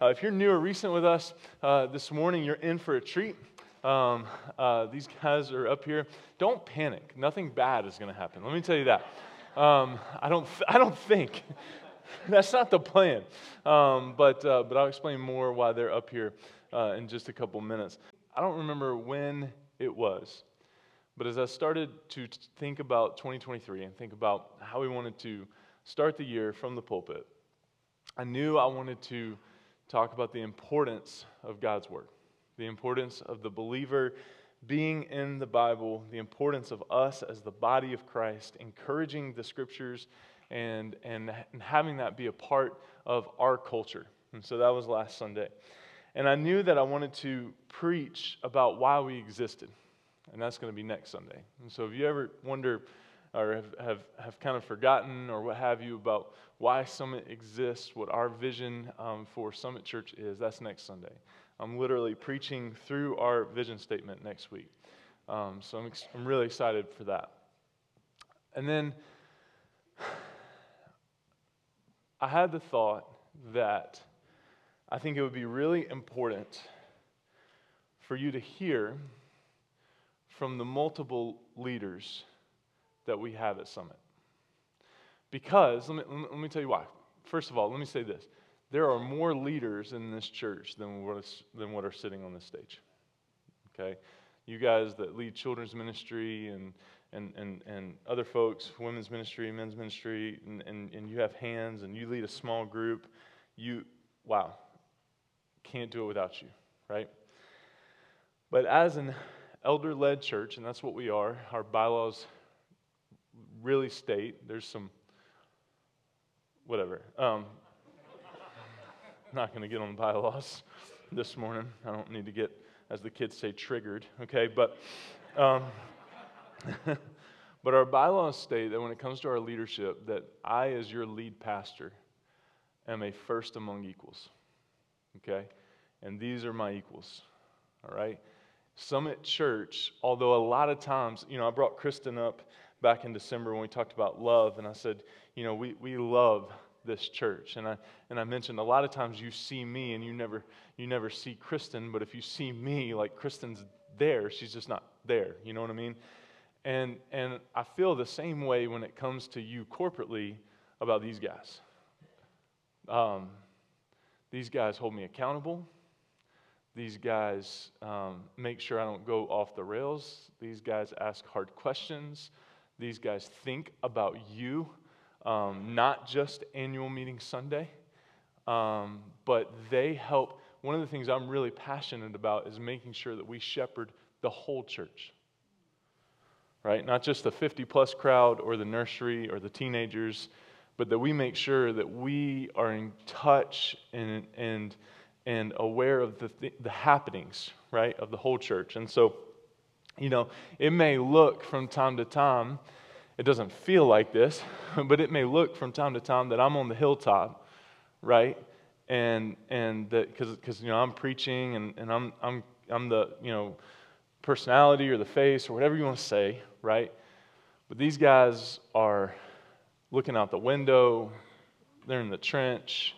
Uh, if you're new or recent with us uh, this morning, you're in for a treat. Um, uh, these guys are up here. Don't panic. Nothing bad is going to happen. Let me tell you that. Um, I, don't, I don't think. That's not the plan. Um, but, uh, but I'll explain more why they're up here uh, in just a couple minutes. I don't remember when it was, but as I started to think about 2023 and think about how we wanted to start the year from the pulpit, I knew I wanted to talk about the importance of God's Word, the importance of the believer being in the Bible, the importance of us as the body of Christ, encouraging the Scriptures and, and, and having that be a part of our culture. And so that was last Sunday. And I knew that I wanted to preach about why we existed. And that's going to be next Sunday. And so if you ever wonder or have, have, have kind of forgotten or what have you about why Summit exists, what our vision um, for Summit Church is, that's next Sunday. I'm literally preaching through our vision statement next week. Um, so I'm, ex- I'm really excited for that. And then I had the thought that I think it would be really important for you to hear from the multiple leaders that we have at Summit. Because, let me, let me tell you why. First of all, let me say this there are more leaders in this church than what, is, than what are sitting on this stage. Okay? You guys that lead children's ministry and, and, and, and other folks, women's ministry, men's ministry, and, and, and you have hands and you lead a small group, you, wow, can't do it without you, right? But as an elder led church, and that's what we are, our bylaws really state there's some, whatever. Um, not going to get on the bylaws this morning. I don't need to get, as the kids say, triggered, okay? But, um, but our bylaws state that when it comes to our leadership, that I, as your lead pastor, am a first among equals, okay? And these are my equals, all right? Summit Church, although a lot of times, you know, I brought Kristen up back in December when we talked about love, and I said, you know, we, we love this church. And I, and I mentioned a lot of times you see me and you never, you never see Kristen, but if you see me, like Kristen's there, she's just not there. You know what I mean? And, and I feel the same way when it comes to you corporately about these guys. Um, these guys hold me accountable. These guys um, make sure I don't go off the rails. These guys ask hard questions. These guys think about you um, not just annual meeting Sunday, um, but they help. One of the things I'm really passionate about is making sure that we shepherd the whole church, right? Not just the 50 plus crowd or the nursery or the teenagers, but that we make sure that we are in touch and, and, and aware of the, th- the happenings, right, of the whole church. And so, you know, it may look from time to time it doesn't feel like this, but it may look from time to time that I'm on the hilltop, right? And and that because you know I'm preaching and, and I'm I'm I'm the you know personality or the face or whatever you want to say, right? But these guys are looking out the window, they're in the trench,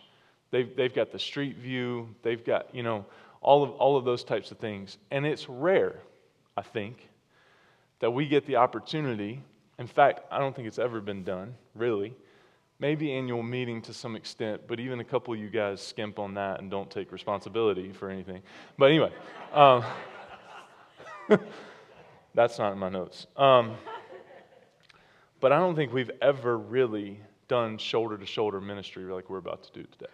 they've they've got the street view, they've got, you know, all of all of those types of things. And it's rare, I think, that we get the opportunity in fact, I don't think it's ever been done, really. Maybe annual meeting to some extent, but even a couple of you guys skimp on that and don't take responsibility for anything. But anyway, um, that's not in my notes. Um, but I don't think we've ever really done shoulder to shoulder ministry like we're about to do today.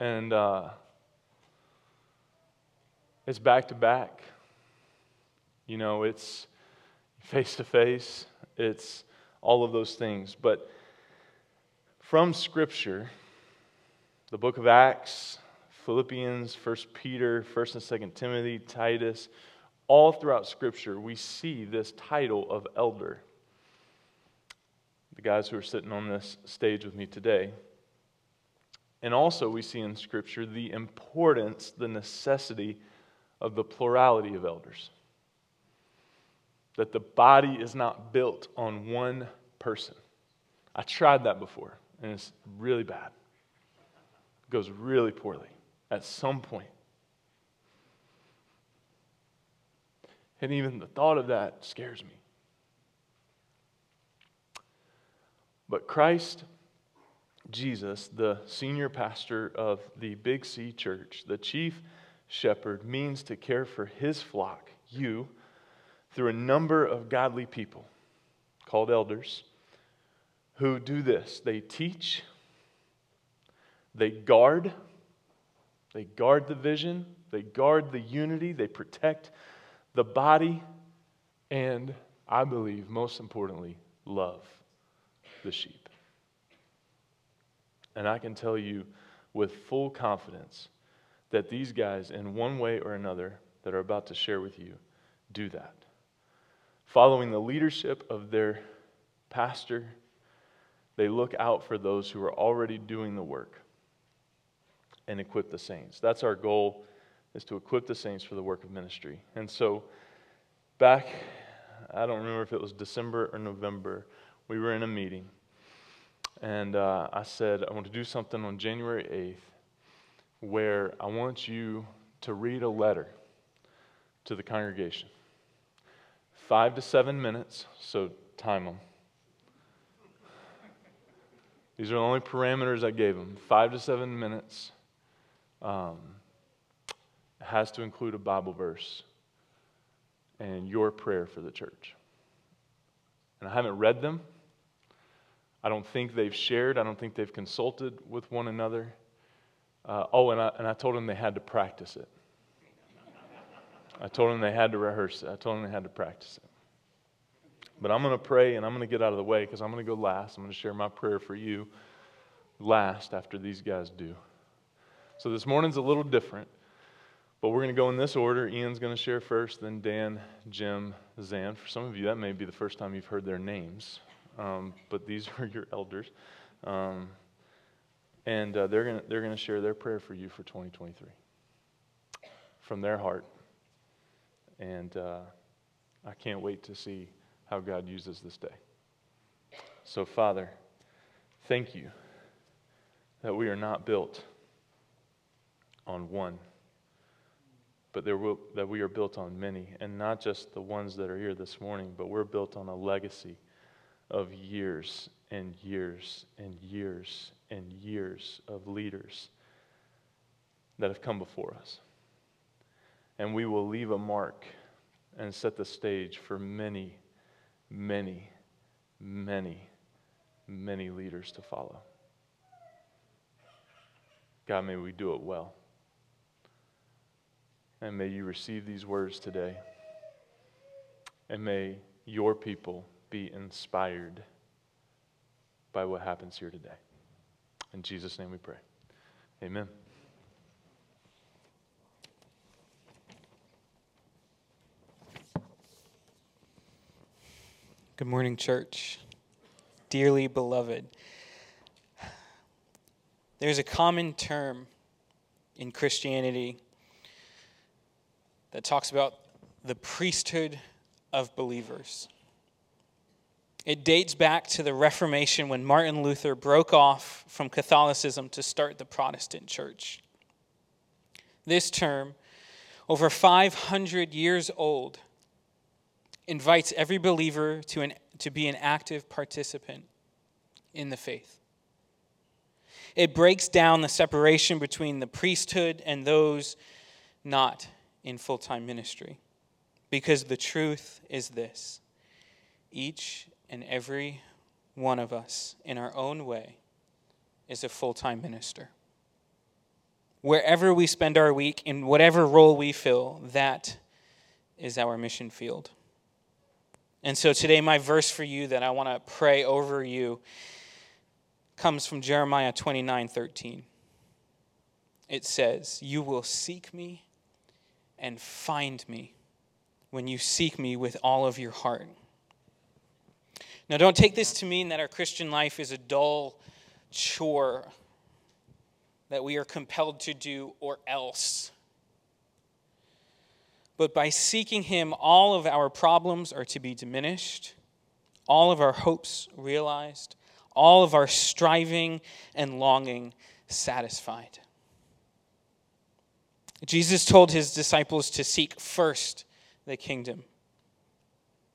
And uh, it's back to back. You know, it's face to face, it's all of those things. But from Scripture, the book of Acts, Philippians, 1 Peter, 1 and 2 Timothy, Titus, all throughout Scripture, we see this title of elder. The guys who are sitting on this stage with me today. And also, we see in Scripture the importance, the necessity of the plurality of elders that the body is not built on one person. I tried that before, and it's really bad. It goes really poorly at some point. And even the thought of that scares me. But Christ, Jesus, the senior pastor of the Big C church, the chief shepherd, means to care for his flock, you, through a number of godly people called elders who do this they teach, they guard, they guard the vision, they guard the unity, they protect the body, and I believe, most importantly, love the sheep. And I can tell you with full confidence that these guys, in one way or another, that are about to share with you, do that. Following the leadership of their pastor, they look out for those who are already doing the work and equip the saints. That's our goal is to equip the saints for the work of ministry. And so back I don't remember if it was December or November, we were in a meeting. And uh, I said, I want to do something on January 8th where I want you to read a letter to the congregation. Five to seven minutes, so time them. These are the only parameters I gave them. Five to seven minutes. Um, has to include a Bible verse and your prayer for the church. And I haven't read them. I don't think they've shared. I don't think they've consulted with one another. Uh, oh, and I, and I told them they had to practice it. I told them they had to rehearse it. I told them they had to practice it. But I'm going to pray and I'm going to get out of the way because I'm going to go last. I'm going to share my prayer for you last after these guys do. So this morning's a little different, but we're going to go in this order. Ian's going to share first, then Dan, Jim, Zan. For some of you, that may be the first time you've heard their names, um, but these are your elders. Um, and uh, they're going to they're gonna share their prayer for you for 2023 from their heart. And uh, I can't wait to see how God uses this day. So, Father, thank you that we are not built on one, but will, that we are built on many, and not just the ones that are here this morning, but we're built on a legacy of years and years and years and years of leaders that have come before us. And we will leave a mark and set the stage for many many, many, many leaders to follow. God, may we do it well. And may you receive these words today. And may your people be inspired by what happens here today. In Jesus' name we pray. Amen. Good morning, church. Dearly beloved. There's a common term in Christianity that talks about the priesthood of believers. It dates back to the Reformation when Martin Luther broke off from Catholicism to start the Protestant church. This term, over 500 years old, invites every believer to, an, to be an active participant in the faith. It breaks down the separation between the priesthood and those not in full time ministry. Because the truth is this each and every one of us, in our own way, is a full time minister. Wherever we spend our week, in whatever role we fill, that is our mission field. And so today, my verse for you that I want to pray over you comes from Jeremiah 29 13. It says, You will seek me and find me when you seek me with all of your heart. Now, don't take this to mean that our Christian life is a dull chore that we are compelled to do or else. But by seeking Him, all of our problems are to be diminished, all of our hopes realized, all of our striving and longing satisfied. Jesus told his disciples to seek first the kingdom.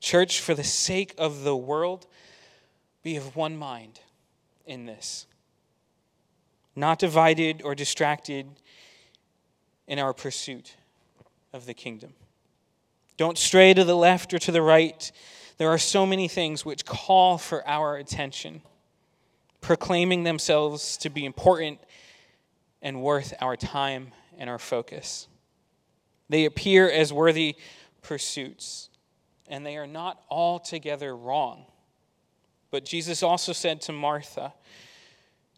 Church, for the sake of the world, be of one mind in this. Not divided or distracted in our pursuit of the kingdom. Don't stray to the left or to the right. There are so many things which call for our attention, proclaiming themselves to be important and worth our time and our focus. They appear as worthy pursuits, and they are not altogether wrong. But Jesus also said to Martha,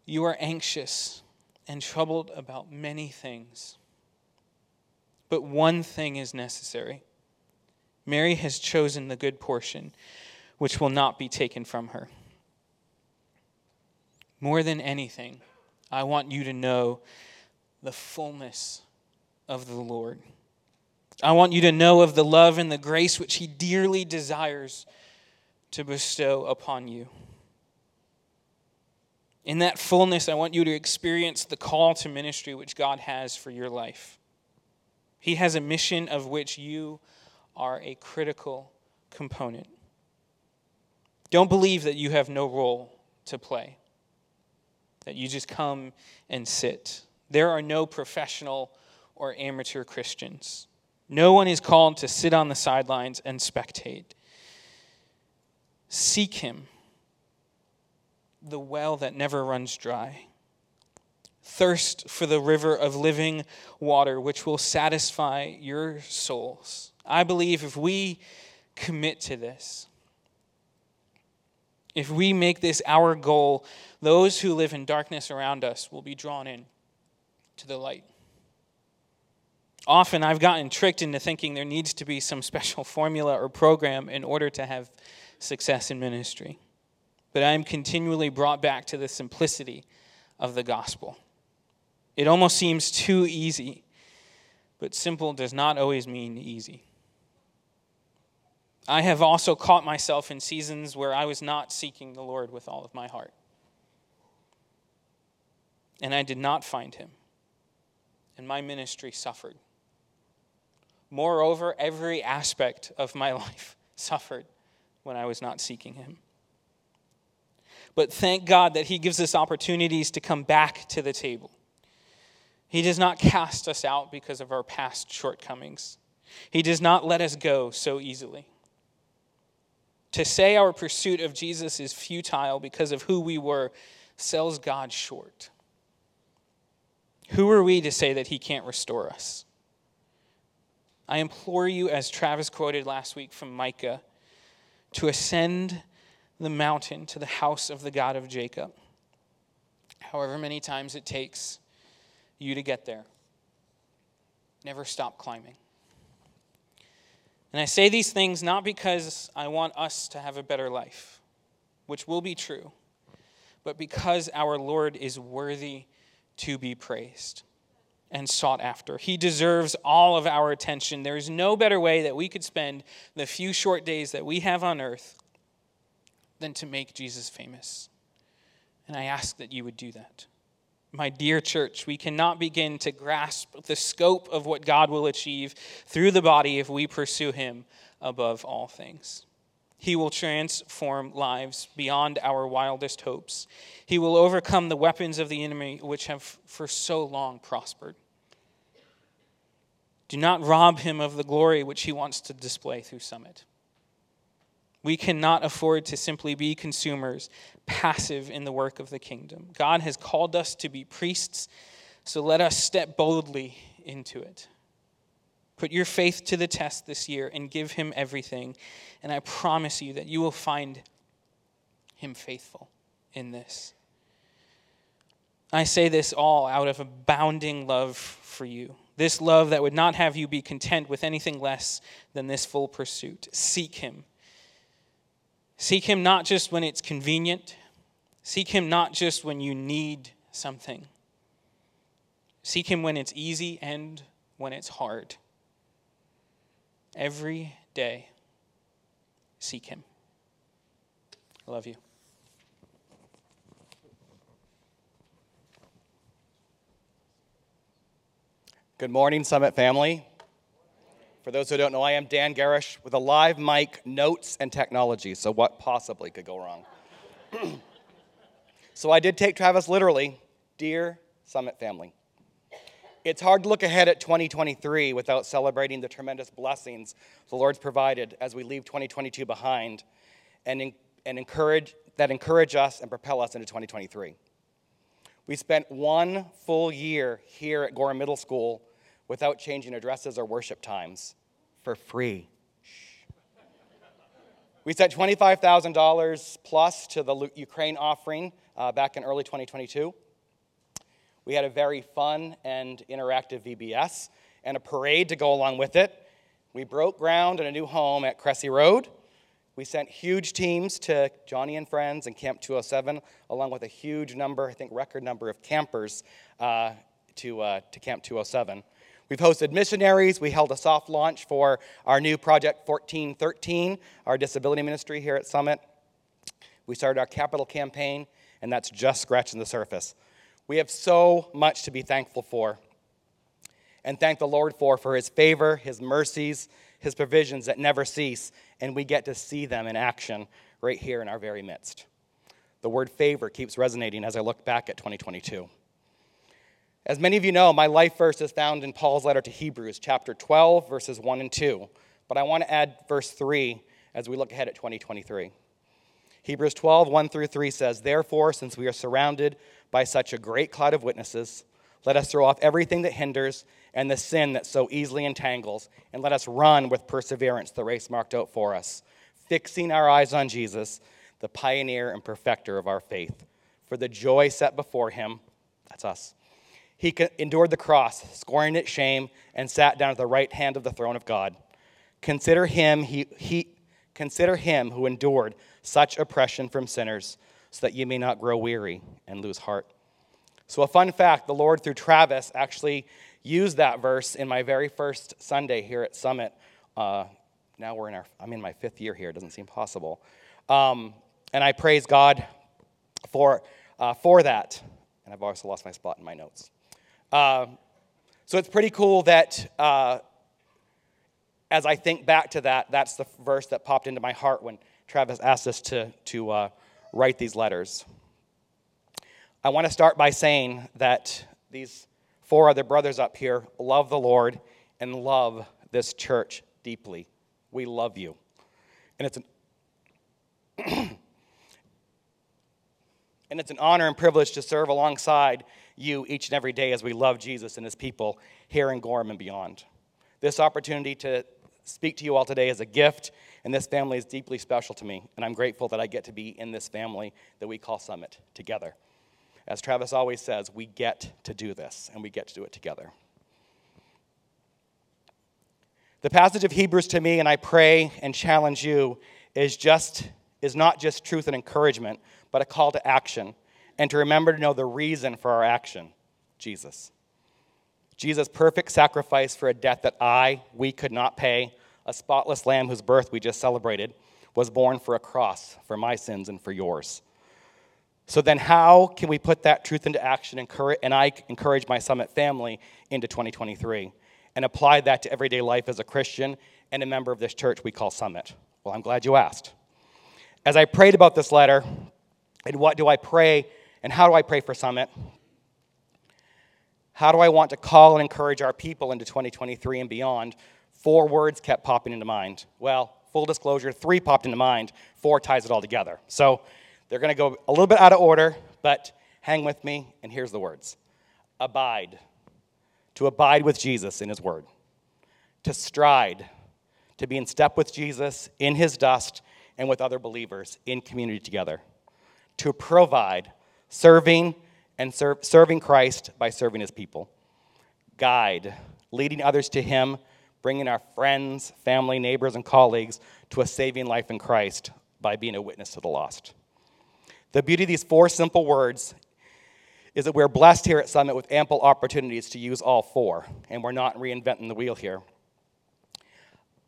You are anxious and troubled about many things. But one thing is necessary. Mary has chosen the good portion, which will not be taken from her. More than anything, I want you to know the fullness of the Lord. I want you to know of the love and the grace which He dearly desires to bestow upon you. In that fullness, I want you to experience the call to ministry which God has for your life. He has a mission of which you are a critical component. Don't believe that you have no role to play, that you just come and sit. There are no professional or amateur Christians. No one is called to sit on the sidelines and spectate. Seek Him, the well that never runs dry. Thirst for the river of living water, which will satisfy your souls. I believe if we commit to this, if we make this our goal, those who live in darkness around us will be drawn in to the light. Often I've gotten tricked into thinking there needs to be some special formula or program in order to have success in ministry. But I am continually brought back to the simplicity of the gospel. It almost seems too easy, but simple does not always mean easy. I have also caught myself in seasons where I was not seeking the Lord with all of my heart. And I did not find him. And my ministry suffered. Moreover, every aspect of my life suffered when I was not seeking him. But thank God that he gives us opportunities to come back to the table. He does not cast us out because of our past shortcomings. He does not let us go so easily. To say our pursuit of Jesus is futile because of who we were sells God short. Who are we to say that He can't restore us? I implore you, as Travis quoted last week from Micah, to ascend the mountain to the house of the God of Jacob, however many times it takes you to get there. Never stop climbing. And I say these things not because I want us to have a better life, which will be true, but because our Lord is worthy to be praised and sought after. He deserves all of our attention. There is no better way that we could spend the few short days that we have on earth than to make Jesus famous. And I ask that you would do that my dear church, we cannot begin to grasp the scope of what God will achieve through the body if we pursue Him above all things. He will transform lives beyond our wildest hopes. He will overcome the weapons of the enemy which have for so long prospered. Do not rob him of the glory which he wants to display through Summit. We cannot afford to simply be consumers, passive in the work of the kingdom. God has called us to be priests, so let us step boldly into it. Put your faith to the test this year and give him everything. And I promise you that you will find him faithful in this. I say this all out of abounding love for you. This love that would not have you be content with anything less than this full pursuit. Seek him Seek Him not just when it's convenient, seek Him not just when you need something. Seek Him when it's easy and when it's hard. Every day, seek Him. I love you. Good morning, Summit family. For those who don't know, I am Dan Garish with a live mic, notes, and technology. So, what possibly could go wrong? so, I did take Travis literally. Dear Summit family, it's hard to look ahead at 2023 without celebrating the tremendous blessings the Lord's provided as we leave 2022 behind and, and encourage, that encourage us and propel us into 2023. We spent one full year here at Gorham Middle School without changing addresses or worship times for free. We sent $25,000 plus to the Ukraine offering uh, back in early 2022. We had a very fun and interactive VBS and a parade to go along with it. We broke ground in a new home at Cressy Road. We sent huge teams to Joni and Friends and Camp 207, along with a huge number, I think record number of campers uh, to, uh, to Camp 207. We've hosted missionaries. We held a soft launch for our new Project 1413, our disability ministry here at Summit. We started our capital campaign, and that's just scratching the surface. We have so much to be thankful for and thank the Lord for, for his favor, his mercies, his provisions that never cease, and we get to see them in action right here in our very midst. The word favor keeps resonating as I look back at 2022. As many of you know, my life verse is found in Paul's letter to Hebrews, chapter 12, verses 1 and 2. But I want to add verse 3 as we look ahead at 2023. Hebrews 12, 1 through 3 says, Therefore, since we are surrounded by such a great cloud of witnesses, let us throw off everything that hinders and the sin that so easily entangles, and let us run with perseverance the race marked out for us, fixing our eyes on Jesus, the pioneer and perfecter of our faith. For the joy set before him, that's us, he endured the cross, scoring its shame, and sat down at the right hand of the throne of God. Consider him, he, he, consider him who endured such oppression from sinners, so that you may not grow weary and lose heart. So, a fun fact the Lord, through Travis, actually used that verse in my very first Sunday here at Summit. Uh, now we're in our, I'm in my fifth year here. It doesn't seem possible. Um, and I praise God for, uh, for that. And I've also lost my spot in my notes. Uh, so it's pretty cool that uh, as I think back to that, that's the verse that popped into my heart when Travis asked us to, to uh, write these letters. I want to start by saying that these four other brothers up here love the Lord and love this church deeply. We love you. And it's an and it's an honor and privilege to serve alongside you each and every day as we love Jesus and his people here in Gorham and beyond. This opportunity to speak to you all today is a gift, and this family is deeply special to me, and I'm grateful that I get to be in this family that we call Summit together. As Travis always says, we get to do this, and we get to do it together. The passage of Hebrews to me, and I pray and challenge you, is just is not just truth and encouragement, but a call to action, and to remember to know the reason for our action, Jesus. Jesus' perfect sacrifice for a debt that I, we could not pay, a spotless lamb whose birth we just celebrated, was born for a cross for my sins and for yours. So then, how can we put that truth into action? And I encourage my Summit family into 2023 and apply that to everyday life as a Christian and a member of this church we call Summit? Well, I'm glad you asked. As I prayed about this letter, and what do I pray, and how do I pray for Summit? How do I want to call and encourage our people into 2023 and beyond? Four words kept popping into mind. Well, full disclosure, three popped into mind. Four ties it all together. So they're going to go a little bit out of order, but hang with me, and here's the words Abide. To abide with Jesus in his word. To stride. To be in step with Jesus in his dust and with other believers in community together. To provide. Serving and ser- serving Christ by serving his people. Guide. Leading others to him bringing our friends, family, neighbors, and colleagues to a saving life in Christ by being a witness to the lost. The beauty of these four simple words is that we're blessed here at Summit with ample opportunities to use all four, and we're not reinventing the wheel here.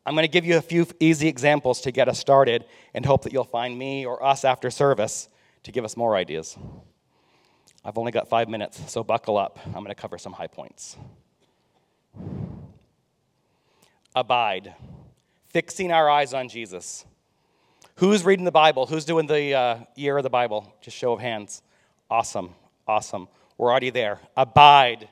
I'm going to give you a few easy examples to get us started and hope that you'll find me or us after service to give us more ideas. I've only got five minutes, so buckle up. I'm going to cover some high points. abide, fixing our eyes on Jesus. Who's reading the Bible? Who's doing the uh, year of the Bible? Just show of hands. Awesome, awesome. We're already there. Abide,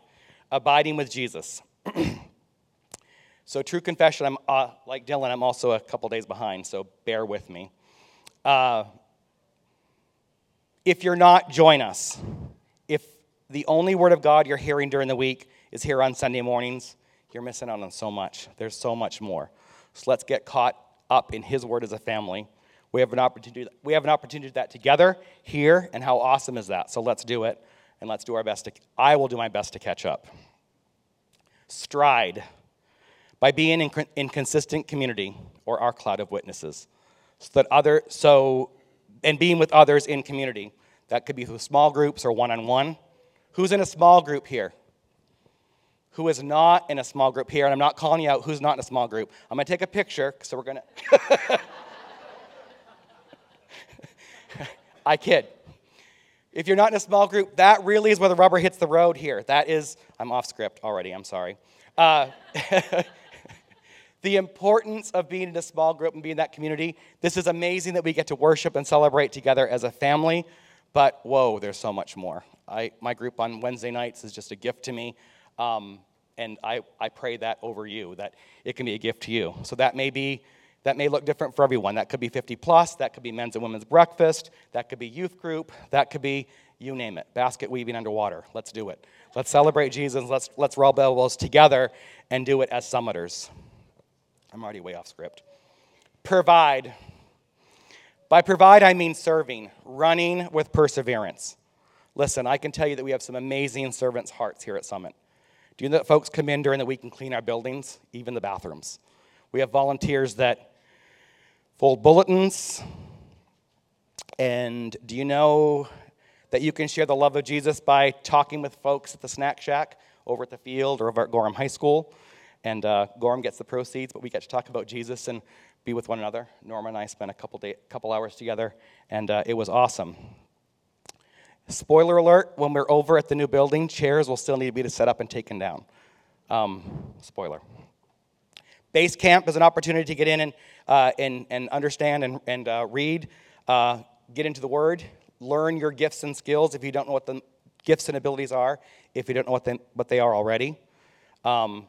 abiding with Jesus. so, true confession, I'm uh, like Dylan, I'm also a couple days behind, so bear with me. Uh, if you're not, join us. The only word of God you're hearing during the week is here on Sunday mornings, you're missing out on so much. There's so much more. So let's get caught up in His word as a family. We have an opportunity. We have an opportunity to do that together here, and how awesome is that? So let's do it, and let's do our best. To, I will do my best to catch up. Stride by being in, in consistent community or our cloud of witnesses, so that other so and being with others in community. That could be through small groups or one on one. Who's in a small group here? Who is not in a small group here? And I'm not calling you out who's not in a small group. I'm going to take a picture, so we're going to. I kid. If you're not in a small group, that really is where the rubber hits the road here. That is, I'm off script already, I'm sorry. Uh, the importance of being in a small group and being in that community. This is amazing that we get to worship and celebrate together as a family, but whoa, there's so much more. I, my group on Wednesday nights is just a gift to me, um, and I, I pray that over you, that it can be a gift to you. So that may be that may look different for everyone. That could be 50 plus, that could be men's and women's breakfast, that could be youth group, that could be you name it, basket weaving underwater. Let's do it. Let's celebrate Jesus. Let's, let's rub elbows together and do it as summiters. I'm already way off script. Provide. By provide, I mean serving, running with perseverance. Listen, I can tell you that we have some amazing servants' hearts here at Summit. Do you know that folks come in during the week and clean our buildings, even the bathrooms? We have volunteers that fold bulletins. And do you know that you can share the love of Jesus by talking with folks at the snack shack over at the field or over at Gorham High School? And uh, Gorham gets the proceeds, but we get to talk about Jesus and be with one another. Norma and I spent a couple, day, couple hours together, and uh, it was awesome. Spoiler alert when we're over at the new building, chairs will still need to be set up and taken down. Um, spoiler. Base camp is an opportunity to get in and, uh, and, and understand and, and uh, read, uh, get into the Word, learn your gifts and skills if you don't know what the gifts and abilities are, if you don't know what, they, what they are already. Um,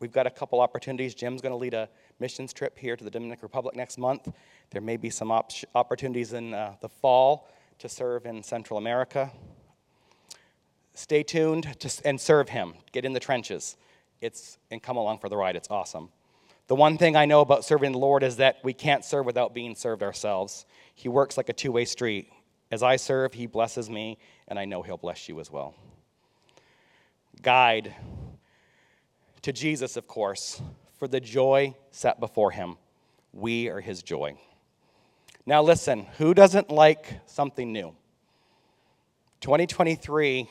We've got a couple opportunities. Jim's going to lead a missions trip here to the Dominican Republic next month. There may be some op- opportunities in uh, the fall to serve in Central America. Stay tuned to, and serve him. Get in the trenches. It's, and come along for the ride. It's awesome. The one thing I know about serving the Lord is that we can't serve without being served ourselves. He works like a two way street. As I serve, He blesses me, and I know He'll bless you as well. Guide to Jesus, of course, for the joy set before him. We are his joy. Now, listen, who doesn't like something new? 2023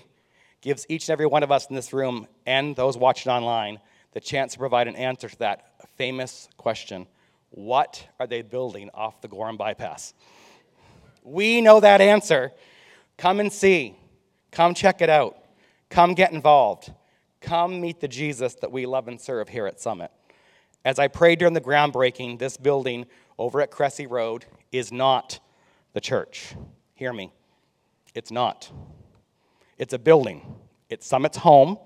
gives each and every one of us in this room and those watching online the chance to provide an answer to that famous question What are they building off the Gorham bypass? We know that answer. Come and see. Come check it out. Come get involved. Come meet the Jesus that we love and serve here at Summit. As I prayed during the groundbreaking, this building over at Cressy Road is not the church. Hear me. It's not. It's a building. It's Summit's home,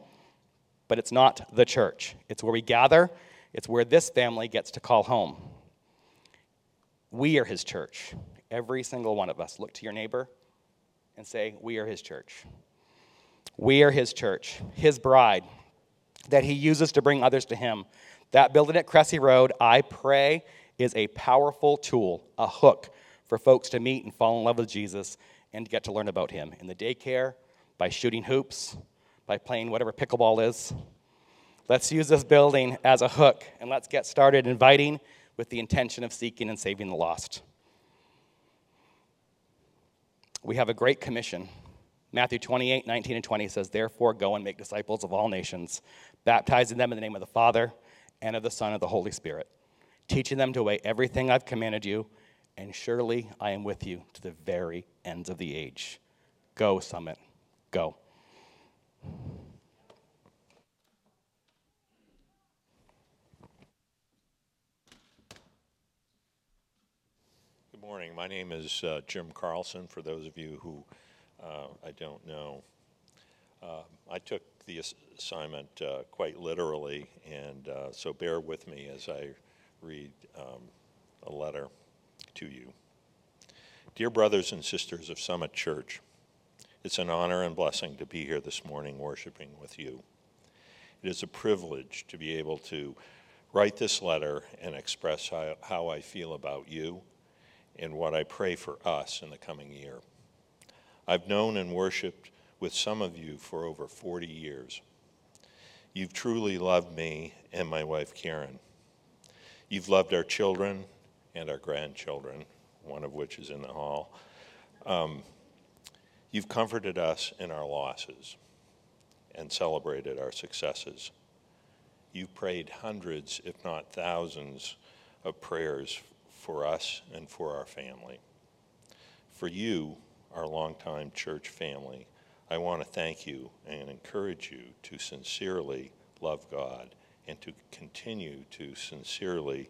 but it's not the church. It's where we gather, it's where this family gets to call home. We are his church. Every single one of us. Look to your neighbor and say, We are his church. We are his church, his bride, that he uses to bring others to him. That building at Cressy Road, I pray, is a powerful tool, a hook for folks to meet and fall in love with Jesus and get to learn about him in the daycare, by shooting hoops, by playing whatever pickleball is. Let's use this building as a hook and let's get started inviting with the intention of seeking and saving the lost. We have a great commission Matthew 28, 19, and 20 says, Therefore, go and make disciples of all nations, baptizing them in the name of the Father, and of the Son, and of the Holy Spirit, teaching them to obey everything I've commanded you, and surely I am with you to the very ends of the age. Go, Summit, go. Good morning. My name is uh, Jim Carlson, for those of you who uh, I don't know. Uh, I took the assignment uh, quite literally, and uh, so bear with me as I read um, a letter to you. Dear brothers and sisters of Summit Church, it's an honor and blessing to be here this morning worshiping with you. It is a privilege to be able to write this letter and express how, how I feel about you and what I pray for us in the coming year. I've known and worshiped with some of you for over 40 years. You've truly loved me and my wife Karen. You've loved our children and our grandchildren, one of which is in the hall. Um, you've comforted us in our losses and celebrated our successes. You've prayed hundreds, if not thousands, of prayers for us and for our family. For you, our longtime church family, I want to thank you and encourage you to sincerely love God and to continue to sincerely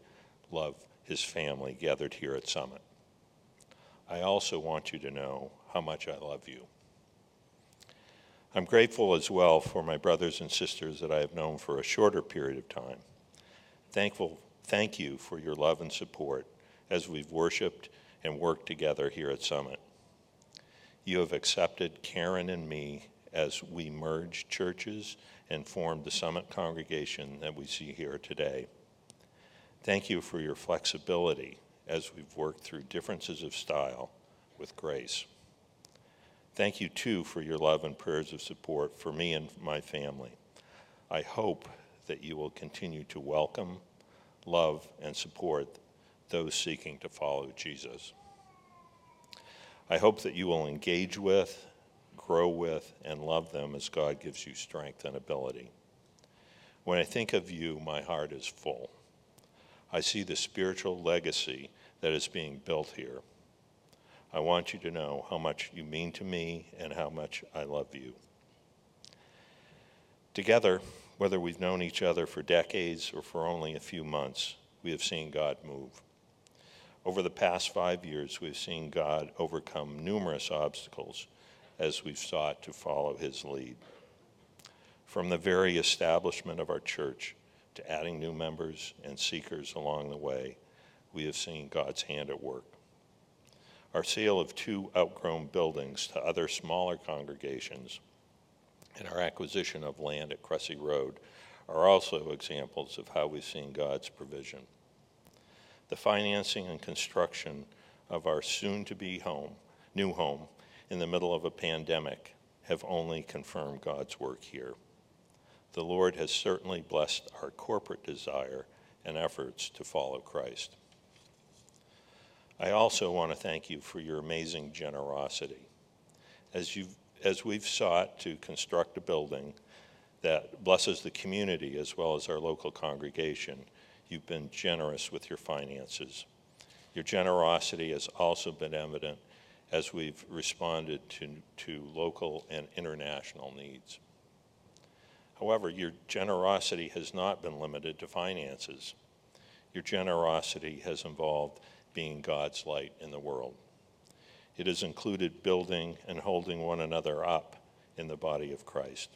love his family gathered here at Summit. I also want you to know how much I love you. I'm grateful as well for my brothers and sisters that I have known for a shorter period of time. Thankful, thank you for your love and support as we've worshiped and worked together here at Summit. You have accepted Karen and me as we merge churches and formed the Summit congregation that we see here today. Thank you for your flexibility as we've worked through differences of style with grace. Thank you, too, for your love and prayers of support for me and my family. I hope that you will continue to welcome, love, and support those seeking to follow Jesus. I hope that you will engage with, grow with, and love them as God gives you strength and ability. When I think of you, my heart is full. I see the spiritual legacy that is being built here. I want you to know how much you mean to me and how much I love you. Together, whether we've known each other for decades or for only a few months, we have seen God move. Over the past five years, we've seen God overcome numerous obstacles as we've sought to follow his lead. From the very establishment of our church to adding new members and seekers along the way, we have seen God's hand at work. Our sale of two outgrown buildings to other smaller congregations and our acquisition of land at Cressy Road are also examples of how we've seen God's provision. The financing and construction of our soon to be home, new home, in the middle of a pandemic have only confirmed God's work here. The Lord has certainly blessed our corporate desire and efforts to follow Christ. I also want to thank you for your amazing generosity. As, you've, as we've sought to construct a building that blesses the community as well as our local congregation, you've been generous with your finances. Your generosity has also been evident as we've responded to, to local and international needs. However, your generosity has not been limited to finances. Your generosity has involved being God's light in the world. It has included building and holding one another up in the body of Christ.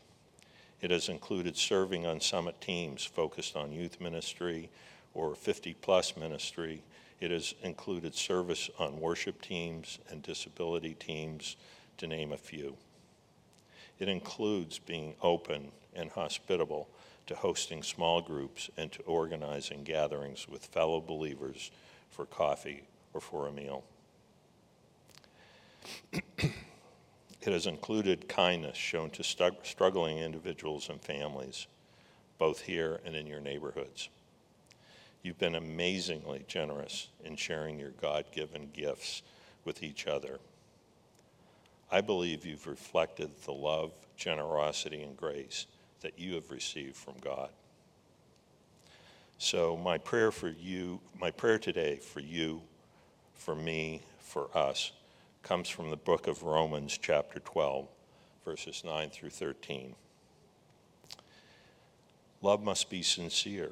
It has included serving on summit teams focused on youth ministry or 50 plus ministry. It has included service on worship teams and disability teams, to name a few. It includes being open and hospitable to hosting small groups and to organizing gatherings with fellow believers for coffee or for a meal. it has included kindness shown to struggling individuals and families, both here and in your neighborhoods. You've been amazingly generous in sharing your God given gifts with each other. I believe you've reflected the love, generosity, and grace that you have received from God. So, my prayer for you, my prayer today for you, for me, for us, comes from the book of Romans, chapter 12, verses 9 through 13. Love must be sincere.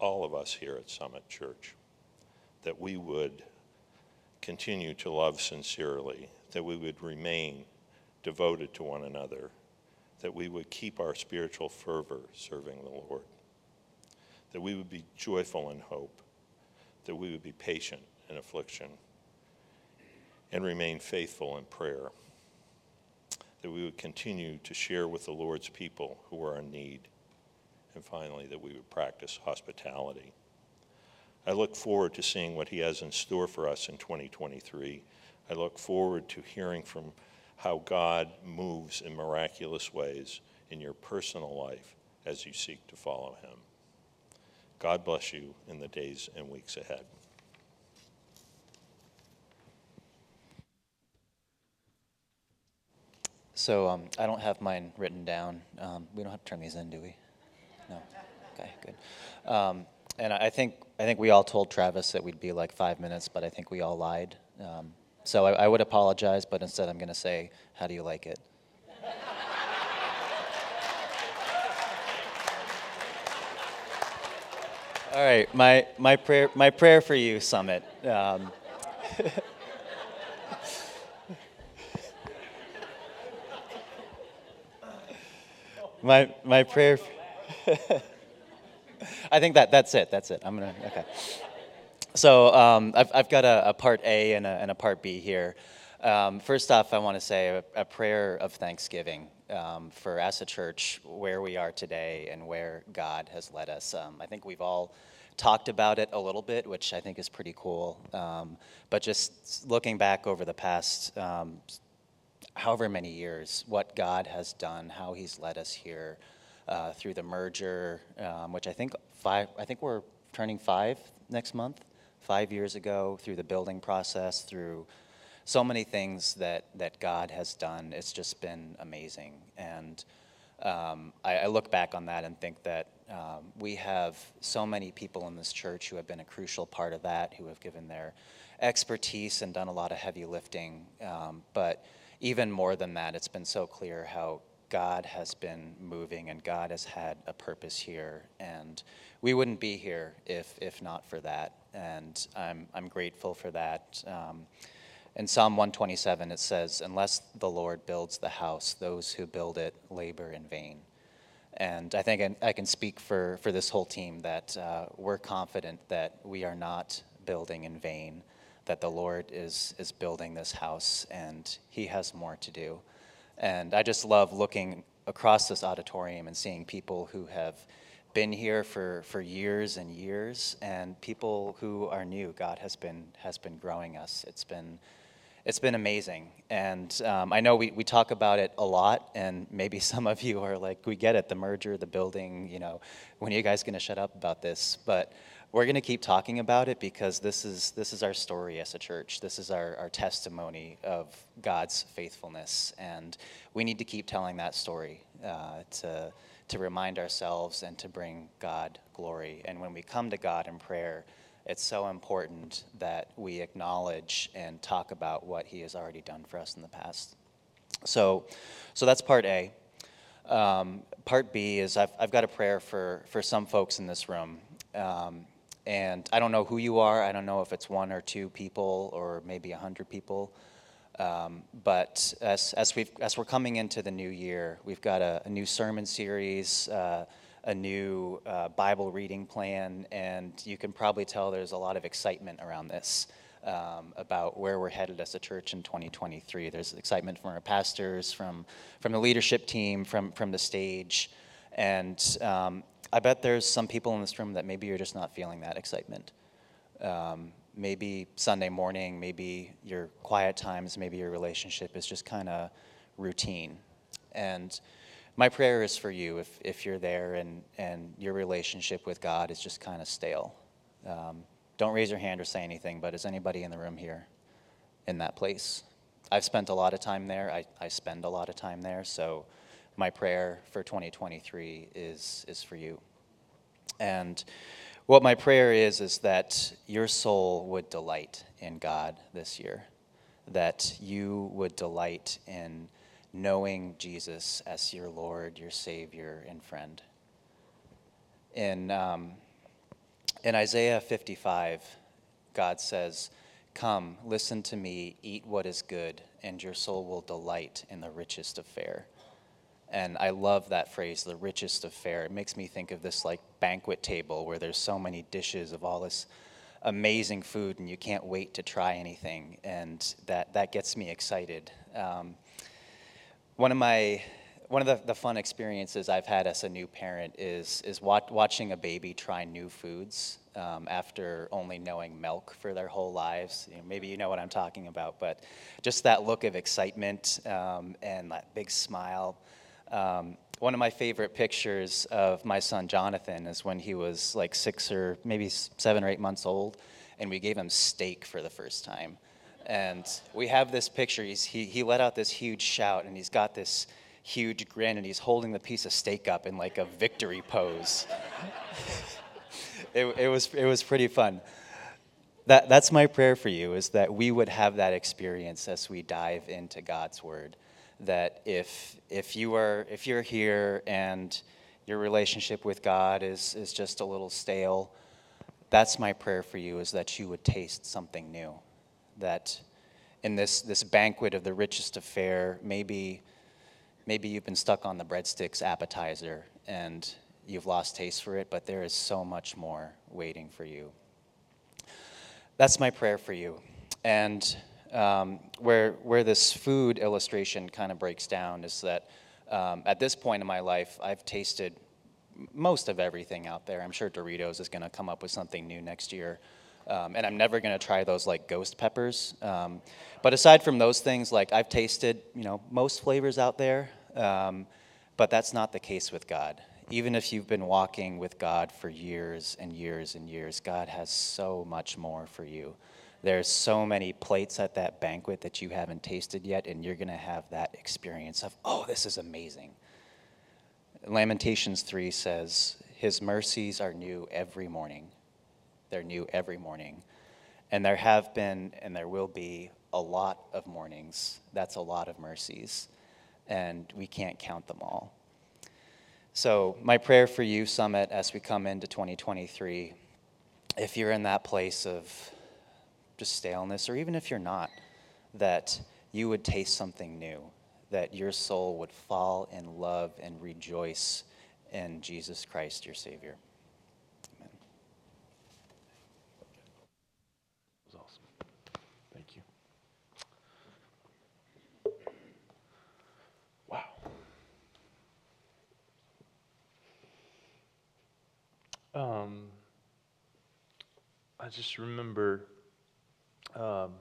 all of us here at Summit Church that we would continue to love sincerely, that we would remain devoted to one another, that we would keep our spiritual fervor serving the Lord, that we would be joyful in hope, that we would be patient in affliction, and remain faithful in prayer, that we would continue to share with the Lord's people who are in need, and finally, that we would practice hospitality. I look forward to seeing what He has in store for us in 2023. I look forward to hearing from how God moves in miraculous ways in your personal life as you seek to follow Him. God bless you in the days and weeks ahead. So um, I don't have mine written down. Um, we don't have to turn these in, do we? No. Okay, good. Um, and I think I think we all told Travis that we'd be like five minutes, but I think we all lied. Um, so I, I would apologize, but instead I'm going to say, "How do you like it?" all right, my my prayer my prayer for you, Summit. Um, my my prayer. I think that that's it. That's it. I'm gonna okay. So um, I've I've got a, a, part A and a, and a part B here. Um, first off, I want to say a, a, prayer of thanksgiving um, for as a church where we are today and where God has led us. Um, I think we've all talked about it a little bit, which I think is pretty cool. Um, but just looking back over the past um, however many years, what God has done, how He's led us here uh, through the merger, um, which I think five. I think we're turning five next month. Five years ago, through the building process, through so many things that that God has done. It's just been amazing, and um, I, I, look back on that and think that um, we have so many people in this church who have been a crucial part of that, who have given their expertise and done a lot of heavy lifting, um, but even more than that, it's been so clear how God has been moving and God has had a purpose here. And we wouldn't be here if, if not for that. And I'm, I'm grateful for that. Um, in Psalm 127, it says, Unless the Lord builds the house, those who build it labor in vain. And I think I can speak for, for this whole team that uh, we're confident that we are not building in vain that the Lord is, is building this house and He has more to do. And I just love looking across this auditorium and seeing people who have been here for, for years and years and people who are new. God has been, has been growing us. It's been, it's been amazing. And um, I know we, we talk about it a lot, and maybe some of you are like, we get it, the merger, the building, you know, when are you guys going to shut up about this? But we're going to keep talking about it because this is this is our story as a church. This is our, our testimony of god's faithfulness. And we need to keep telling that story uh, to to remind ourselves and to bring god glory. And when we come to god in prayer it's so important that we acknowledge and talk about what he has already done for us in the past. So so that's part a. Um, part b is I've, I've got a prayer for for some folks in this room. Um, and I don't know who you are. I don't know if it's one or two people or maybe a hundred people. Um, but as, as, we've, as we're coming into the new year, we've got a, a new sermon series, uh, a new uh, Bible reading plan, and you can probably tell there's a lot of excitement around this um, about where we're headed as a church in 2023. There's excitement from our pastors, from, from the leadership team, from, from the stage. And um, I bet there's some people in this room that maybe you're just not feeling that excitement. Um, maybe Sunday morning, maybe your quiet times, maybe your relationship is just kind of routine. And my prayer is for you if, if you're there and, and your relationship with God is just kind of stale. Um, Don't raise your hand or say anything, but is anybody in the room here in that place? I've spent a lot of time there. I, I spend a lot of time there. So my prayer for 2023 is, is for you. And what my prayer is, is that your soul would delight in God this year, that you would delight in knowing Jesus as your Lord, your Savior, and friend. In, um, in Isaiah 55, God says, Come, listen to me, eat what is good, and your soul will delight in the richest of fare. And I love that phrase, the richest of fare. It makes me think of this like banquet table where there's so many dishes of all this amazing food and you can't wait to try anything. And that, that gets me excited. Um, one of my one of the, the fun experiences I've had as a new parent is, is wat- watching a baby try new foods um, after only knowing milk for their whole lives. You know, maybe you know what I'm talking about, but just that look of excitement um, and that big smile. Um, one of my favorite pictures of my son Jonathan is when he was like six or maybe seven or eight months old, and we gave him steak for the first time. And we have this picture. He's, he, he let out this huge shout, and he's got this huge grin and he's holding the piece of steak up in like a victory pose. it, it, was, it was pretty fun. That, that's my prayer for you is that we would have that experience as we dive into God's word. That if, if, you are, if you're here and your relationship with God is, is just a little stale, that's my prayer for you is that you would taste something new. That in this, this banquet of the richest of fare, maybe maybe you've been stuck on the breadsticks appetizer and you've lost taste for it, but there is so much more waiting for you. That's my prayer for you. And um, where, where this food illustration kind of breaks down is that um, at this point in my life, I've tasted most of everything out there. I'm sure Doritos is going to come up with something new next year. Um, and I'm never going to try those like ghost peppers. Um, but aside from those things, like I've tasted, you know, most flavors out there. Um, but that's not the case with God. Even if you've been walking with God for years and years and years, God has so much more for you. There's so many plates at that banquet that you haven't tasted yet, and you're going to have that experience of, oh, this is amazing. Lamentations 3 says, His mercies are new every morning. They're new every morning. And there have been and there will be a lot of mornings. That's a lot of mercies and we can't count them all. So, my prayer for you, Summit, as we come into 2023, if you're in that place of just staleness, or even if you're not, that you would taste something new, that your soul would fall in love and rejoice in Jesus Christ, your Savior. Amen. That was awesome. Thank you. Wow. Um, I just remember um,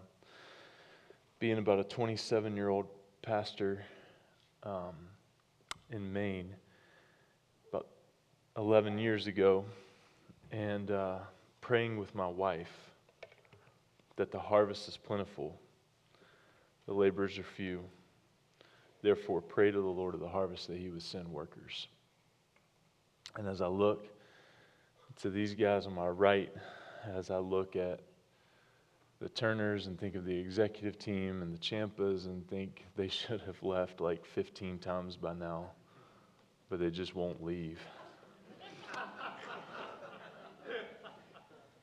being about a 27 year old pastor um, in Maine about 11 years ago and uh, praying with my wife that the harvest is plentiful, the laborers are few. Therefore, pray to the Lord of the harvest that he would send workers. And as I look, to these guys on my right as I look at the Turners and think of the executive team and the Champas and think they should have left like 15 times by now, but they just won't leave.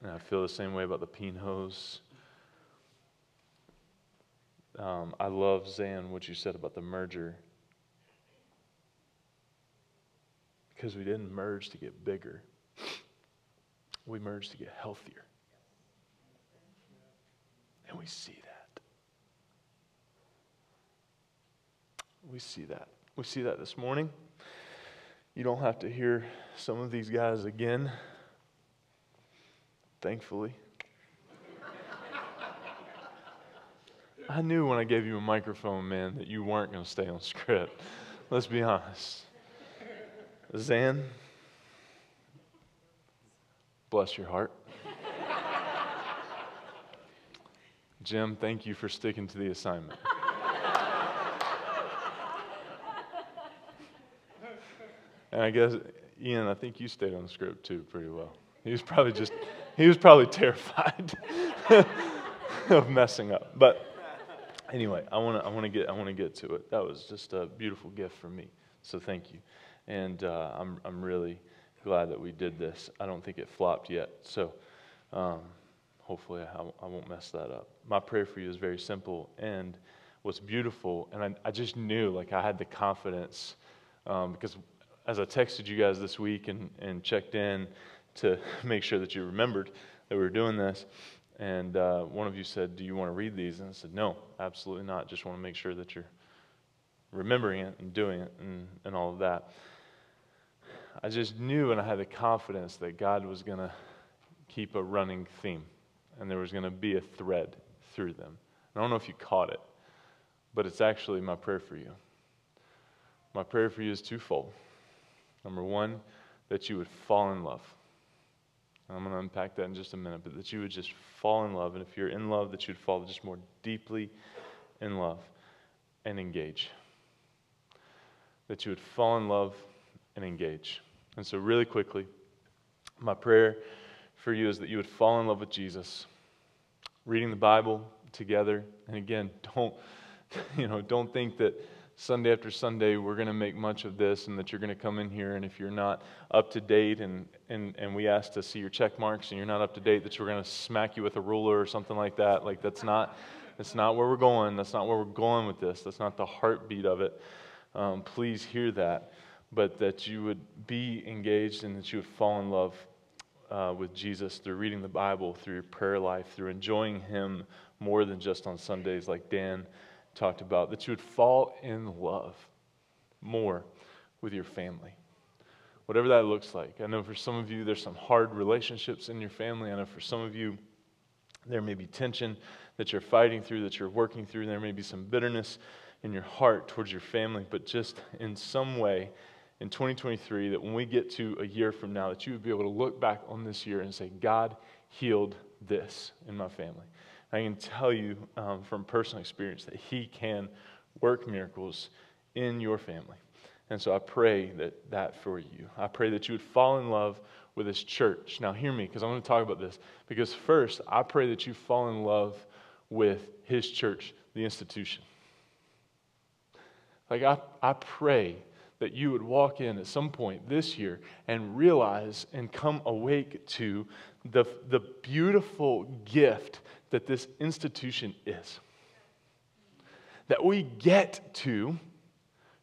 and I feel the same way about the Pinos. Um, I love, Zan, what you said about the merger. Because we didn't merge to get bigger we merged to get healthier. And we see that. We see that. We see that this morning. You don't have to hear some of these guys again, thankfully. I knew when I gave you a microphone, man, that you weren't going to stay on script. Let's be honest. Zan, Bless your heart. Jim, thank you for sticking to the assignment. and I guess, Ian, I think you stayed on the script too pretty well. He was probably just, he was probably terrified of messing up. But anyway, I want to I wanna get, I wanna get to it. That was just a beautiful gift for me. So thank you. And uh, I'm, I'm really glad that we did this. I don't think it flopped yet. So um, hopefully I, won't mess that up. My prayer for you is very simple. And what's beautiful, and I, I just knew, like, I had the confidence um, because as I texted you guys this week and, and checked in to make sure that you remembered that we were doing this, and uh, one of you said, Do you want to read these? And I said, No, absolutely not. Just want to make sure that you're remembering it and doing it and, and all of that. I just knew and I had the confidence that God was going to keep a running theme and there was going to be a thread through them. I don't know if you caught it, but it's actually my prayer for you. My prayer for you is twofold. Number one, that you would fall in love. I'm going to unpack that in just a minute, but that you would just fall in love. And if you're in love, that you'd fall just more deeply in love and engage. That you would fall in love and engage. And so, really quickly, my prayer for you is that you would fall in love with Jesus, reading the Bible together. And again, don't, you know, don't think that Sunday after Sunday we're going to make much of this and that you're going to come in here and if you're not up to date and, and, and we ask to see your check marks and you're not up to date that you're going to smack you with a ruler or something like that. Like that's not, that's not where we're going. That's not where we're going with this. That's not the heartbeat of it. Um, please hear that but that you would be engaged and that you would fall in love uh, with Jesus through reading the Bible, through your prayer life, through enjoying Him more than just on Sundays, like Dan talked about, that you would fall in love more with your family. Whatever that looks like. I know for some of you, there's some hard relationships in your family. I know for some of you, there may be tension that you're fighting through, that you're working through. There may be some bitterness in your heart towards your family, but just in some way, in 2023 that when we get to a year from now, that you would be able to look back on this year and say, God healed this in my family. I can tell you um, from personal experience that He can work miracles in your family. And so I pray that that for you. I pray that you would fall in love with this church. Now, hear me, because i want to talk about this. Because first, I pray that you fall in love with His church, the institution. Like, I, I pray that you would walk in at some point this year and realize and come awake to the, the beautiful gift that this institution is. That we get to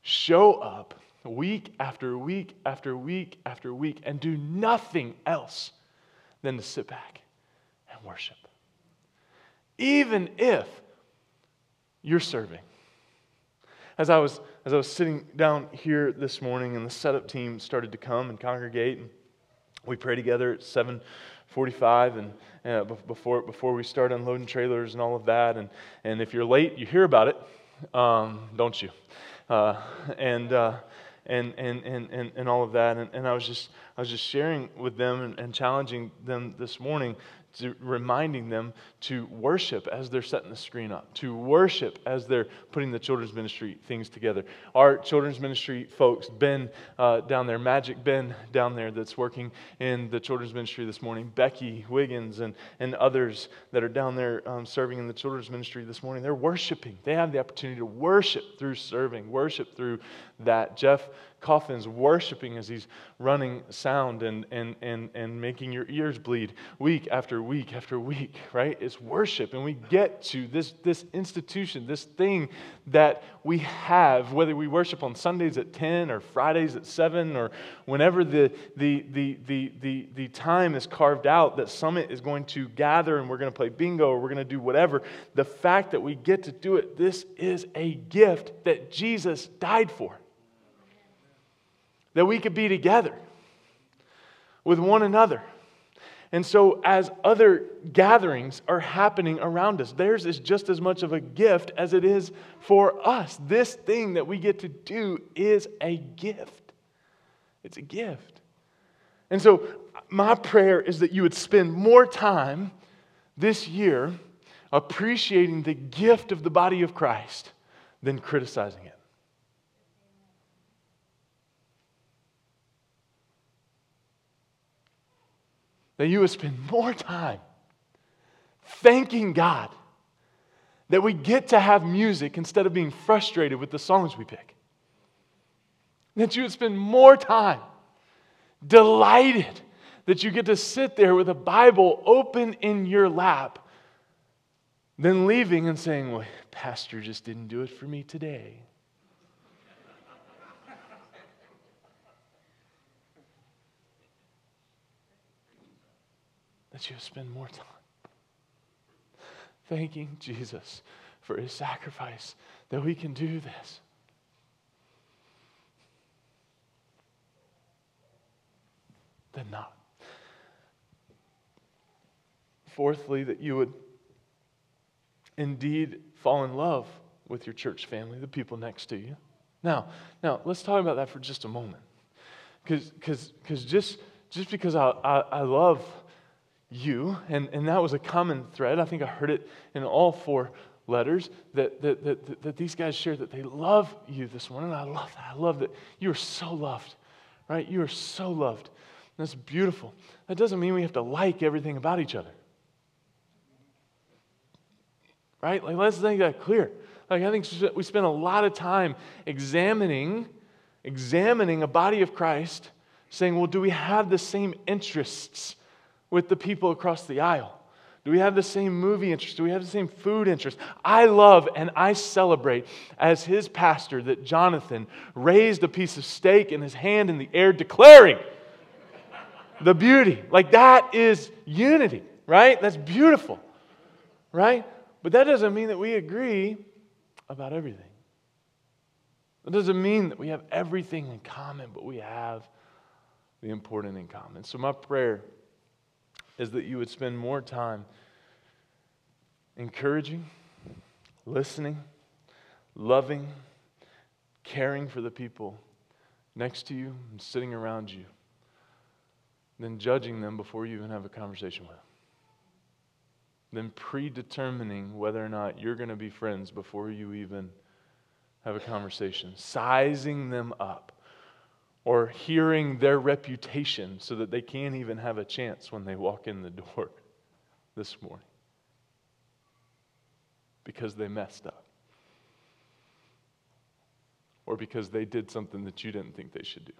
show up week after week after week after week and do nothing else than to sit back and worship. Even if you're serving as I was as I was sitting down here this morning, and the setup team started to come and congregate, and we pray together at 7:45, and uh, before before we start unloading trailers and all of that. And and if you're late, you hear about it, um, don't you? Uh, and uh, and, and, and, and, and all of that. And, and I was just I was just sharing with them and, and challenging them this morning to reminding them to worship as they're setting the screen up, to worship as they're putting the children's ministry things together. Our children's ministry folks, Ben uh, down there, Magic Ben down there, that's working in the children's ministry this morning, Becky Wiggins, and, and others that are down there um, serving in the children's ministry this morning, they're worshiping. They have the opportunity to worship through serving, worship through that. Jeff Coffin's worshiping as he's running sound and, and, and, and making your ears bleed week after week after week, right? It's worship. And we get to this, this institution, this thing that we have, whether we worship on Sundays at 10 or Fridays at 7 or whenever the, the, the, the, the, the time is carved out that Summit is going to gather and we're going to play bingo or we're going to do whatever. The fact that we get to do it, this is a gift that Jesus died for that we could be together with one another. And so, as other gatherings are happening around us, theirs is just as much of a gift as it is for us. This thing that we get to do is a gift. It's a gift. And so, my prayer is that you would spend more time this year appreciating the gift of the body of Christ than criticizing it. That you would spend more time thanking God that we get to have music instead of being frustrated with the songs we pick. That you would spend more time delighted that you get to sit there with a Bible open in your lap than leaving and saying, Well, Pastor just didn't do it for me today. That you spend more time thanking Jesus for his sacrifice that we can do this. Than not. Fourthly, that you would indeed fall in love with your church family, the people next to you. Now, now let's talk about that for just a moment. Because just, just because I, I, I love you, and, and that was a common thread. I think I heard it in all four letters that, that, that, that these guys shared that they love you this morning. And I love that. I love that. You are so loved, right? You are so loved. That's beautiful. That doesn't mean we have to like everything about each other. Right? Like, let's make that clear. Like, I think we spend a lot of time examining, examining a body of Christ, saying, well, do we have the same interests? With the people across the aisle? Do we have the same movie interest? Do we have the same food interest? I love and I celebrate as his pastor that Jonathan raised a piece of steak in his hand in the air, declaring the beauty. Like that is unity, right? That's beautiful, right? But that doesn't mean that we agree about everything. That doesn't mean that we have everything in common, but we have the important in common. So, my prayer is that you would spend more time encouraging, listening, loving, caring for the people next to you and sitting around you than judging them before you even have a conversation with them. Than predetermining whether or not you're going to be friends before you even have a conversation, sizing them up or hearing their reputation so that they can't even have a chance when they walk in the door this morning because they messed up or because they did something that you didn't think they should do.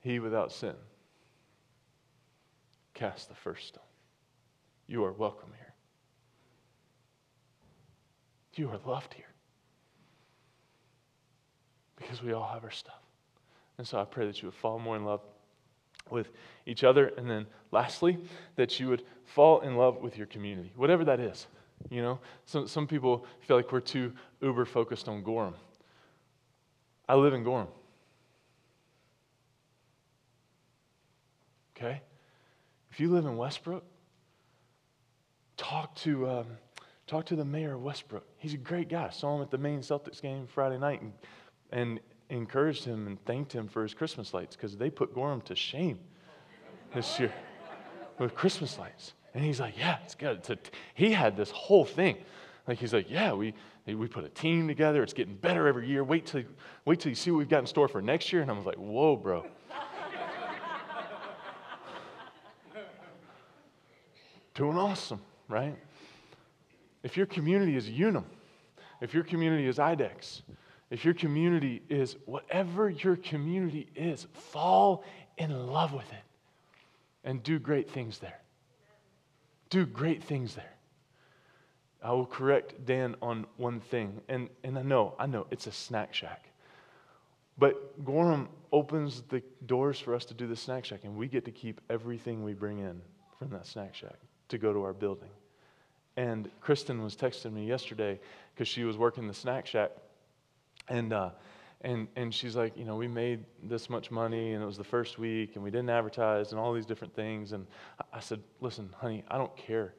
He without sin cast the first stone. You are welcome here. You are loved here because we all have our stuff. And so I pray that you would fall more in love with each other. And then lastly, that you would fall in love with your community, whatever that is. You know, some, some people feel like we're too uber focused on Gorham. I live in Gorham. Okay? If you live in Westbrook, talk to, um, talk to the mayor of Westbrook. He's a great guy. I saw him at the Maine Celtics game Friday night, and, and encouraged him and thanked him for his Christmas lights because they put Gorham to shame this year with Christmas lights. And he's like, Yeah, it's good. It's he had this whole thing. Like, he's like, Yeah, we, we put a team together. It's getting better every year. Wait till, wait till you see what we've got in store for next year. And I was like, Whoa, bro. Doing awesome, right? If your community is Unum, if your community is IDEXX, if your community is whatever your community is, fall in love with it and do great things there. Do great things there. I will correct Dan on one thing, and, and I know, I know, it's a snack shack. But Gorham opens the doors for us to do the snack shack, and we get to keep everything we bring in from that snack shack to go to our building. And Kristen was texting me yesterday because she was working the snack shack and, uh, and, and she's like, you know, we made this much money and it was the first week and we didn't advertise and all these different things. And I said, listen, honey, I don't care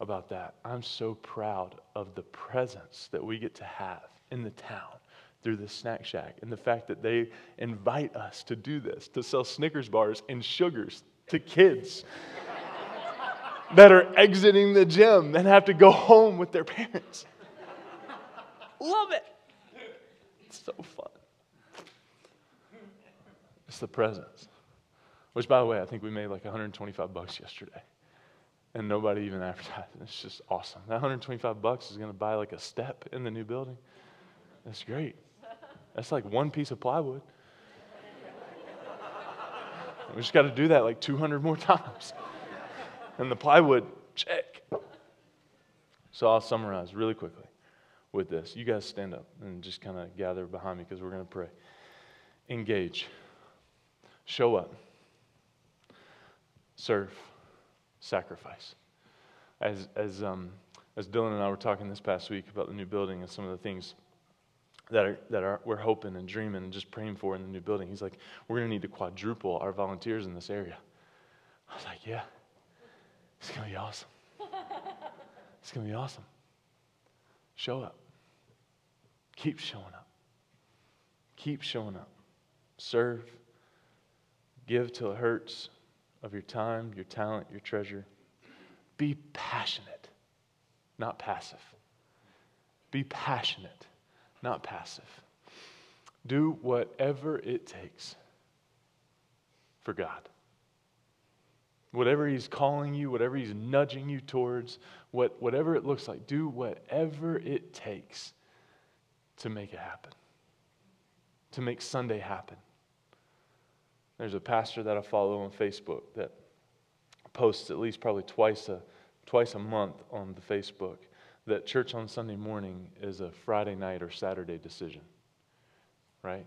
about that. I'm so proud of the presence that we get to have in the town through the snack shack and the fact that they invite us to do this, to sell Snickers bars and sugars to kids. that are exiting the gym and have to go home with their parents. Love it. It's so fun. It's the presence. Which, by the way, I think we made like 125 bucks yesterday. And nobody even advertised. It's just awesome. That 125 bucks is going to buy like a step in the new building. That's great. That's like one piece of plywood. We just got to do that like 200 more times. And the plywood, check. So I'll summarize really quickly with this. You guys stand up and just kind of gather behind me because we're going to pray. Engage. Show up. Serve. Sacrifice. As, as, um, as Dylan and I were talking this past week about the new building and some of the things that, are, that are, we're hoping and dreaming and just praying for in the new building, he's like, we're going to need to quadruple our volunteers in this area. I was like, yeah, it's going to be awesome. It's going to be awesome. Show up. Keep showing up. Keep showing up. Serve. Give till it hurts of your time, your talent, your treasure. Be passionate, not passive. Be passionate, not passive. Do whatever it takes for God. Whatever He's calling you, whatever He's nudging you towards, what, whatever it looks like, do whatever it takes to make it happen, to make Sunday happen. There's a pastor that I follow on Facebook that posts at least probably twice a, twice a month on the Facebook that church on Sunday morning is a Friday night or Saturday decision, right?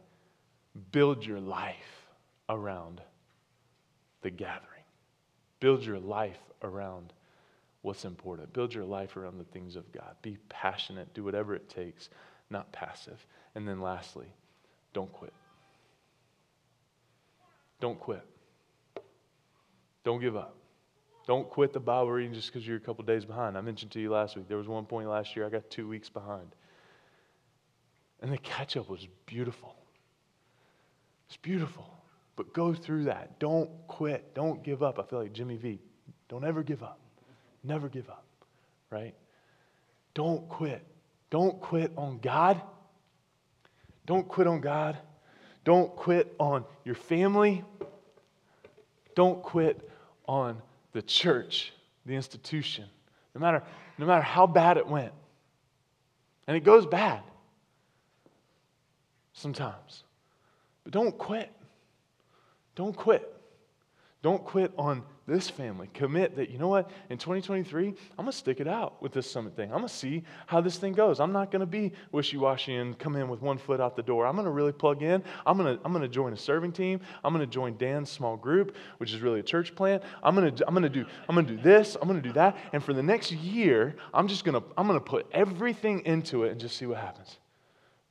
Build your life around the gathering. Build your life around what's important. Build your life around the things of God. Be passionate. Do whatever it takes, not passive. And then lastly, don't quit. Don't quit. Don't give up. Don't quit the Bible reading just because you're a couple days behind. I mentioned to you last week, there was one point last year I got two weeks behind. And the catch up was beautiful. It's beautiful. But go through that. Don't quit. Don't give up. I feel like Jimmy V. Don't ever give up. Never give up, right? Don't quit. Don't quit on God. Don't quit on God. Don't quit on your family. Don't quit on the church, the institution, no matter, no matter how bad it went. And it goes bad sometimes. But don't quit. Don't quit. Don't quit on this family. Commit that, you know what, in 2023, I'm going to stick it out with this summit thing. I'm going to see how this thing goes. I'm not going to be wishy washy and come in with one foot out the door. I'm going to really plug in. I'm going to, I'm going to join a serving team. I'm going to join Dan's small group, which is really a church plant. I'm going to, I'm going to, do, I'm going to do this. I'm going to do that. And for the next year, I'm just going to, I'm going to put everything into it and just see what happens.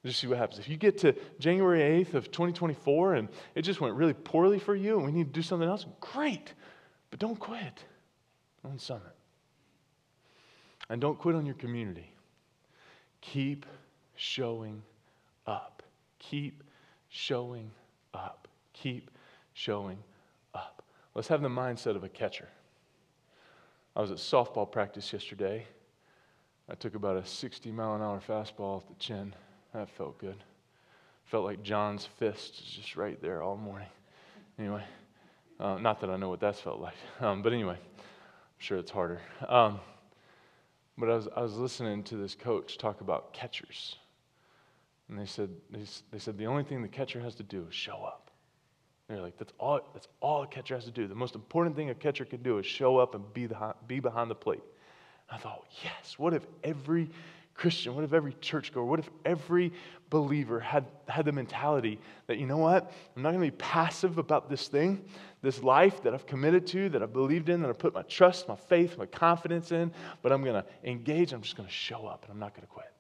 Just see what happens. If you get to January 8th of 2024 and it just went really poorly for you and we need to do something else, great. But don't quit on Summit. And don't quit on your community. Keep showing up. Keep showing up. Keep showing up. Let's have the mindset of a catcher. I was at softball practice yesterday. I took about a 60 mile an hour fastball off the chin. That felt good. Felt like John's fist is just right there all morning. Anyway. Uh, not that I know what that's felt like, um, but anyway, I'm sure it's harder. Um, but I was, I was listening to this coach talk about catchers. And they said, they, they said the only thing the catcher has to do is show up. they're like, that's all, that's all a catcher has to do. The most important thing a catcher can do is show up and be, the, be behind the plate. I thought, yes, what if every Christian, what if every churchgoer, what if every believer had, had the mentality that, you know what, I'm not going to be passive about this thing, this life that I've committed to, that I've believed in, that I've put my trust, my faith, my confidence in, but I'm going to engage, I'm just going to show up, and I'm not going to quit.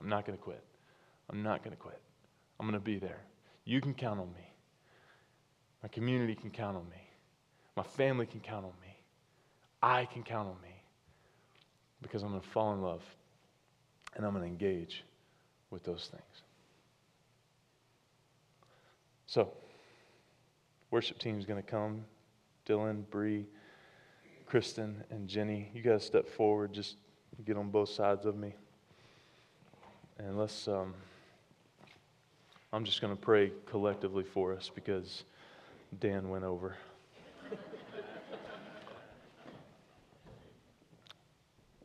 I'm not going to quit. I'm not going to quit. I'm going to be there. You can count on me. My community can count on me. My family can count on me. I can count on me because I'm going to fall in love and I'm going to engage with those things. So, worship team is going to come. Dylan, Bree, Kristen and Jenny, you guys step forward, just get on both sides of me. And let's, um, I'm just going to pray collectively for us because Dan went over.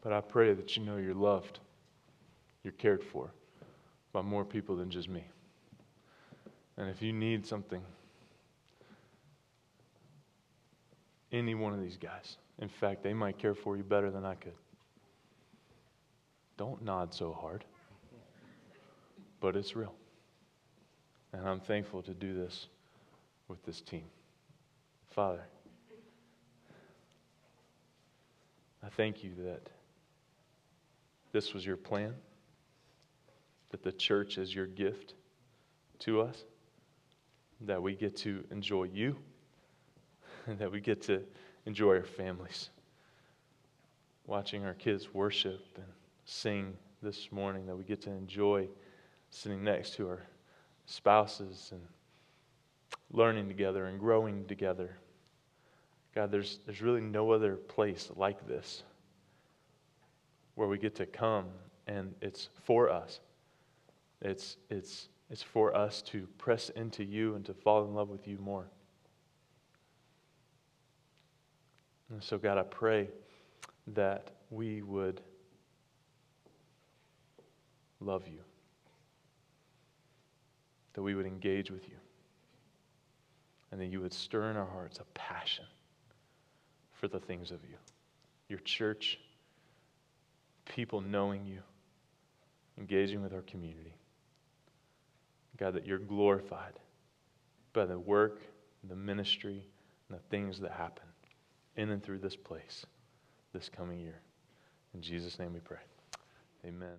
but I pray that you know you're loved, you're cared for by more people than just me. And if you need something, any one of these guys, in fact, they might care for you better than I could. Don't nod so hard, but it's real. And I'm thankful to do this with this team. Father, I thank you that this was your plan, that the church is your gift to us, that we get to enjoy you, and that we get to enjoy our families. Watching our kids worship and sing this morning, that we get to enjoy sitting next to our spouses and learning together and growing together. God, there's, there's really no other place like this where we get to come and it's for us. It's, it's, it's for us to press into you and to fall in love with you more. And so, God, I pray that we would love you, that we would engage with you, and that you would stir in our hearts a passion for the things of you, your church, people knowing you, engaging with our community. God, that you're glorified by the work, the ministry, and the things that happen in and through this place this coming year. In Jesus' name we pray. Amen.